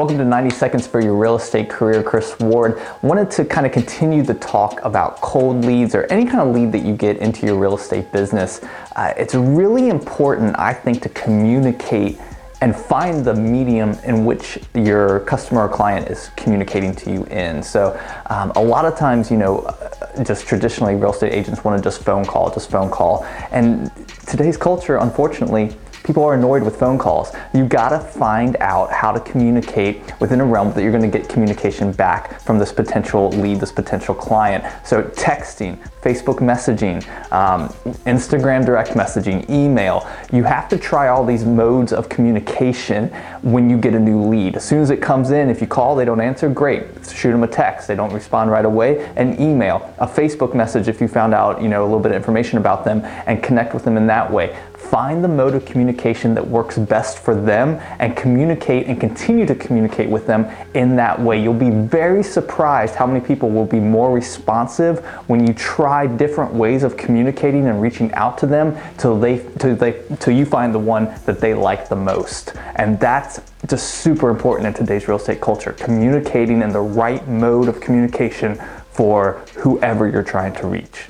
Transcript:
Welcome to 90 Seconds for Your Real Estate Career. Chris Ward wanted to kind of continue the talk about cold leads or any kind of lead that you get into your real estate business. Uh, it's really important, I think, to communicate and find the medium in which your customer or client is communicating to you in. So, um, a lot of times, you know, uh, just traditionally, real estate agents want to just phone call, just phone call. And today's culture, unfortunately, People are annoyed with phone calls. You gotta find out how to communicate within a realm that you're gonna get communication back from this potential lead, this potential client. So, texting, Facebook messaging, um, Instagram direct messaging, email. You have to try all these modes of communication when you get a new lead. As soon as it comes in, if you call, they don't answer, great. Shoot them a text. They don't respond right away. An email, a Facebook message if you found out, you know, a little bit of information about them and connect with them in that way. Find the mode of communication that works best for them and communicate and continue to communicate with them in that way. You'll be very surprised how many people will be more responsive when you try different ways of communicating and reaching out to them till they till they till you find the one that they like the most. And that's just super important in today's real estate culture. Communicating in the right mode of communication for whoever you're trying to reach.